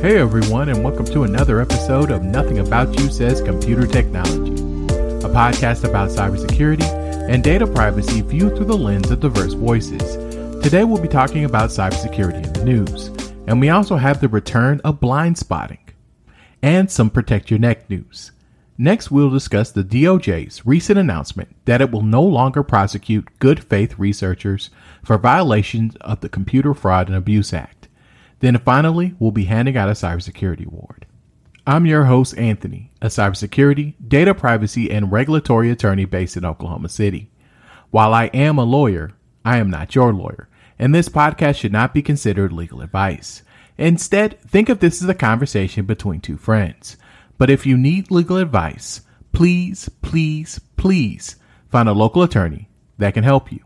Hey everyone, and welcome to another episode of Nothing About You Says Computer Technology, a podcast about cybersecurity and data privacy viewed through the lens of diverse voices. Today we'll be talking about cybersecurity in the news, and we also have the return of blind spotting and some protect your neck news. Next, we'll discuss the DOJ's recent announcement that it will no longer prosecute good faith researchers for violations of the Computer Fraud and Abuse Act. Then finally, we'll be handing out a cybersecurity award. I'm your host, Anthony, a cybersecurity, data privacy, and regulatory attorney based in Oklahoma City. While I am a lawyer, I am not your lawyer, and this podcast should not be considered legal advice. Instead, think of this as a conversation between two friends. But if you need legal advice, please, please, please find a local attorney that can help you.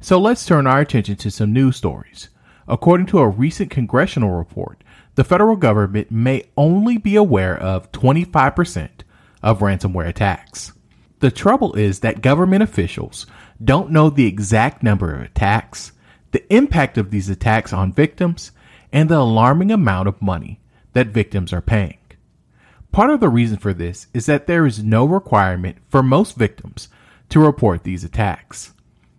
So let's turn our attention to some news stories. According to a recent congressional report, the federal government may only be aware of 25% of ransomware attacks. The trouble is that government officials don't know the exact number of attacks, the impact of these attacks on victims, and the alarming amount of money that victims are paying. Part of the reason for this is that there is no requirement for most victims to report these attacks.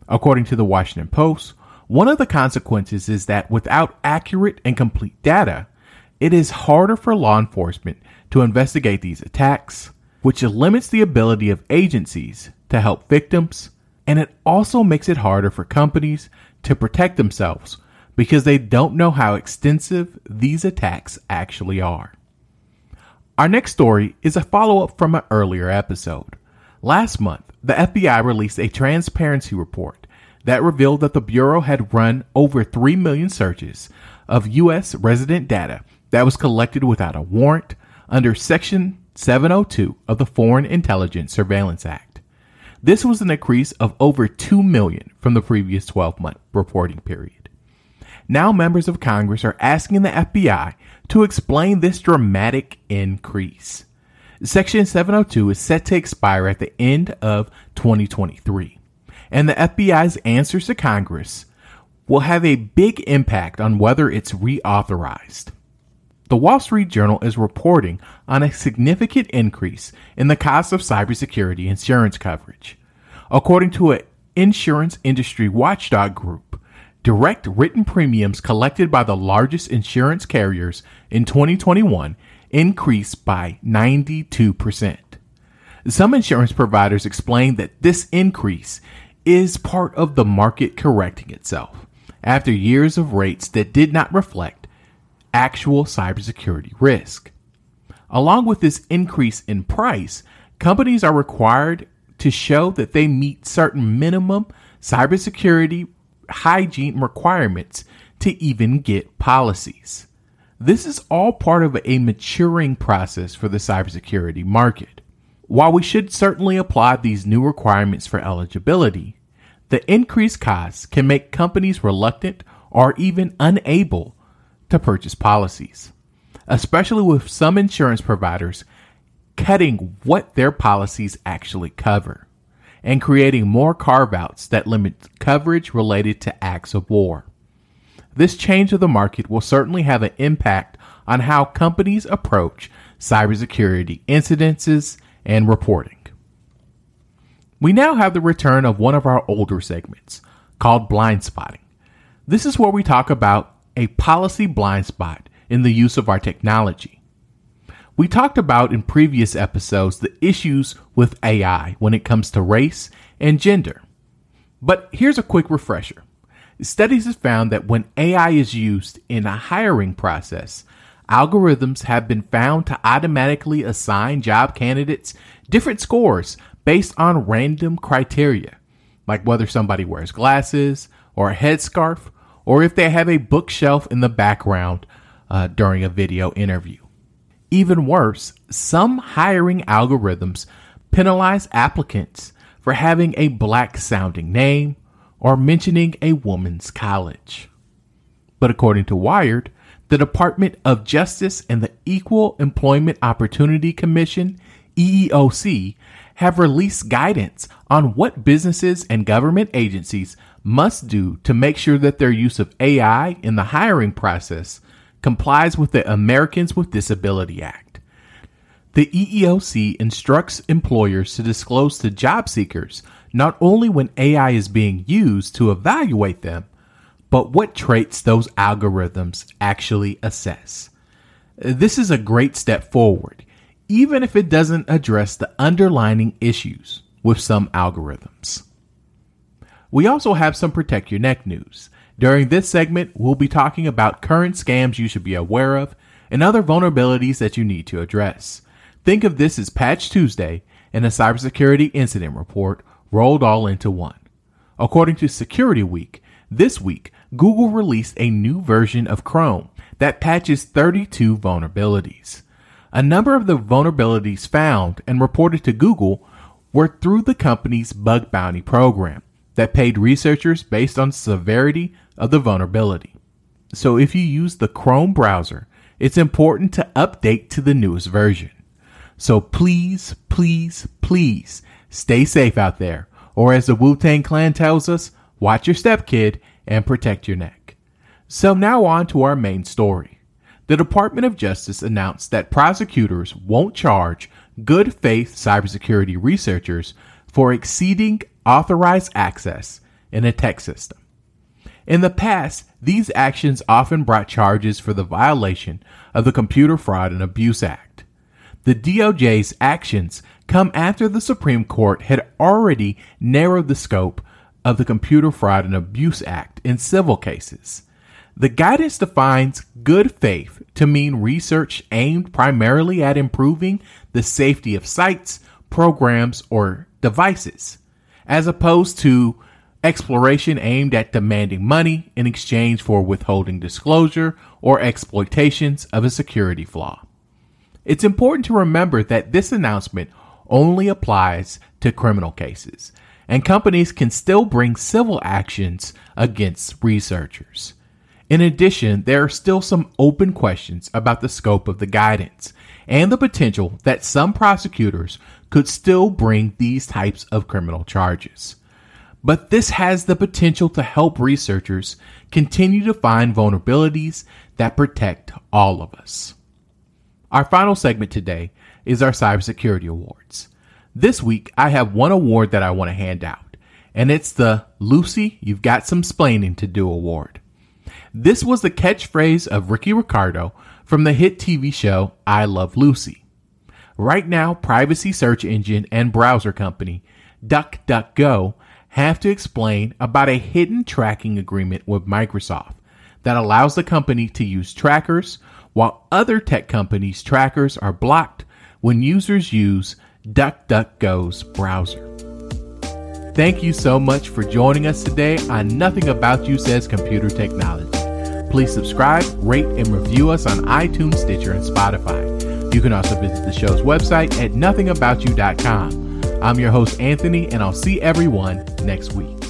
According to the Washington Post, one of the consequences is that without accurate and complete data, it is harder for law enforcement to investigate these attacks, which limits the ability of agencies to help victims, and it also makes it harder for companies to protect themselves because they don't know how extensive these attacks actually are. Our next story is a follow up from an earlier episode. Last month, the FBI released a transparency report that revealed that the Bureau had run over 3 million searches of U.S. resident data that was collected without a warrant under Section 702 of the Foreign Intelligence Surveillance Act. This was an increase of over 2 million from the previous 12 month reporting period. Now members of Congress are asking the FBI to explain this dramatic increase. Section 702 is set to expire at the end of 2023 and the FBI's answers to Congress will have a big impact on whether it's reauthorized. The Wall Street Journal is reporting on a significant increase in the cost of cybersecurity insurance coverage. According to an insurance industry watchdog group, direct written premiums collected by the largest insurance carriers in 2021 increased by 92%. Some insurance providers explain that this increase is part of the market correcting itself after years of rates that did not reflect actual cybersecurity risk. Along with this increase in price, companies are required to show that they meet certain minimum cybersecurity hygiene requirements to even get policies. This is all part of a maturing process for the cybersecurity market. While we should certainly apply these new requirements for eligibility, the increased costs can make companies reluctant or even unable to purchase policies, especially with some insurance providers cutting what their policies actually cover and creating more carve outs that limit coverage related to acts of war. This change of the market will certainly have an impact on how companies approach cybersecurity incidences and reporting. We now have the return of one of our older segments called blind spotting. This is where we talk about a policy blind spot in the use of our technology. We talked about in previous episodes the issues with AI when it comes to race and gender. But here's a quick refresher. Studies have found that when AI is used in a hiring process, algorithms have been found to automatically assign job candidates different scores based on random criteria, like whether somebody wears glasses or a headscarf, or if they have a bookshelf in the background uh, during a video interview. Even worse, some hiring algorithms penalize applicants for having a black sounding name or mentioning a woman's college. But according to Wired, the Department of Justice and the Equal Employment Opportunity Commission, EEOC, have released guidance on what businesses and government agencies must do to make sure that their use of AI in the hiring process complies with the Americans with Disability Act. The EEOC instructs employers to disclose to job seekers not only when AI is being used to evaluate them, but what traits those algorithms actually assess. This is a great step forward, even if it doesn't address the underlying issues with some algorithms. We also have some Protect Your Neck news. During this segment, we'll be talking about current scams you should be aware of and other vulnerabilities that you need to address. Think of this as Patch Tuesday and a cybersecurity incident report rolled all into one. According to Security Week, this week, Google released a new version of Chrome that patches 32 vulnerabilities. A number of the vulnerabilities found and reported to Google were through the company's bug bounty program that paid researchers based on severity of the vulnerability. So if you use the Chrome browser, it's important to update to the newest version. So please, please, please stay safe out there. Or as the Wu Tang Clan tells us, watch your step, kid, and protect your neck. So now on to our main story. The Department of Justice announced that prosecutors won't charge good faith cybersecurity researchers for exceeding authorized access in a tech system. In the past, these actions often brought charges for the violation of the Computer Fraud and Abuse Act. The DOJ's actions come after the Supreme Court had already narrowed the scope of the Computer Fraud and Abuse Act in civil cases. The guidance defines good faith to mean research aimed primarily at improving the safety of sites, programs, or devices, as opposed to exploration aimed at demanding money in exchange for withholding disclosure or exploitations of a security flaw. It's important to remember that this announcement only applies to criminal cases and companies can still bring civil actions against researchers. In addition, there are still some open questions about the scope of the guidance and the potential that some prosecutors could still bring these types of criminal charges. But this has the potential to help researchers continue to find vulnerabilities that protect all of us. Our final segment today is our Cybersecurity Awards. This week, I have one award that I want to hand out, and it's the Lucy, You've Got Some Splaining to Do award. This was the catchphrase of Ricky Ricardo from the hit TV show I Love Lucy. Right now, privacy search engine and browser company DuckDuckGo have to explain about a hidden tracking agreement with Microsoft that allows the company to use trackers while other tech companies' trackers are blocked when users use DuckDuckGo's browser. Thank you so much for joining us today on Nothing About You Says Computer Technology. Please subscribe, rate, and review us on iTunes, Stitcher, and Spotify. You can also visit the show's website at nothingaboutyou.com. I'm your host, Anthony, and I'll see everyone next week.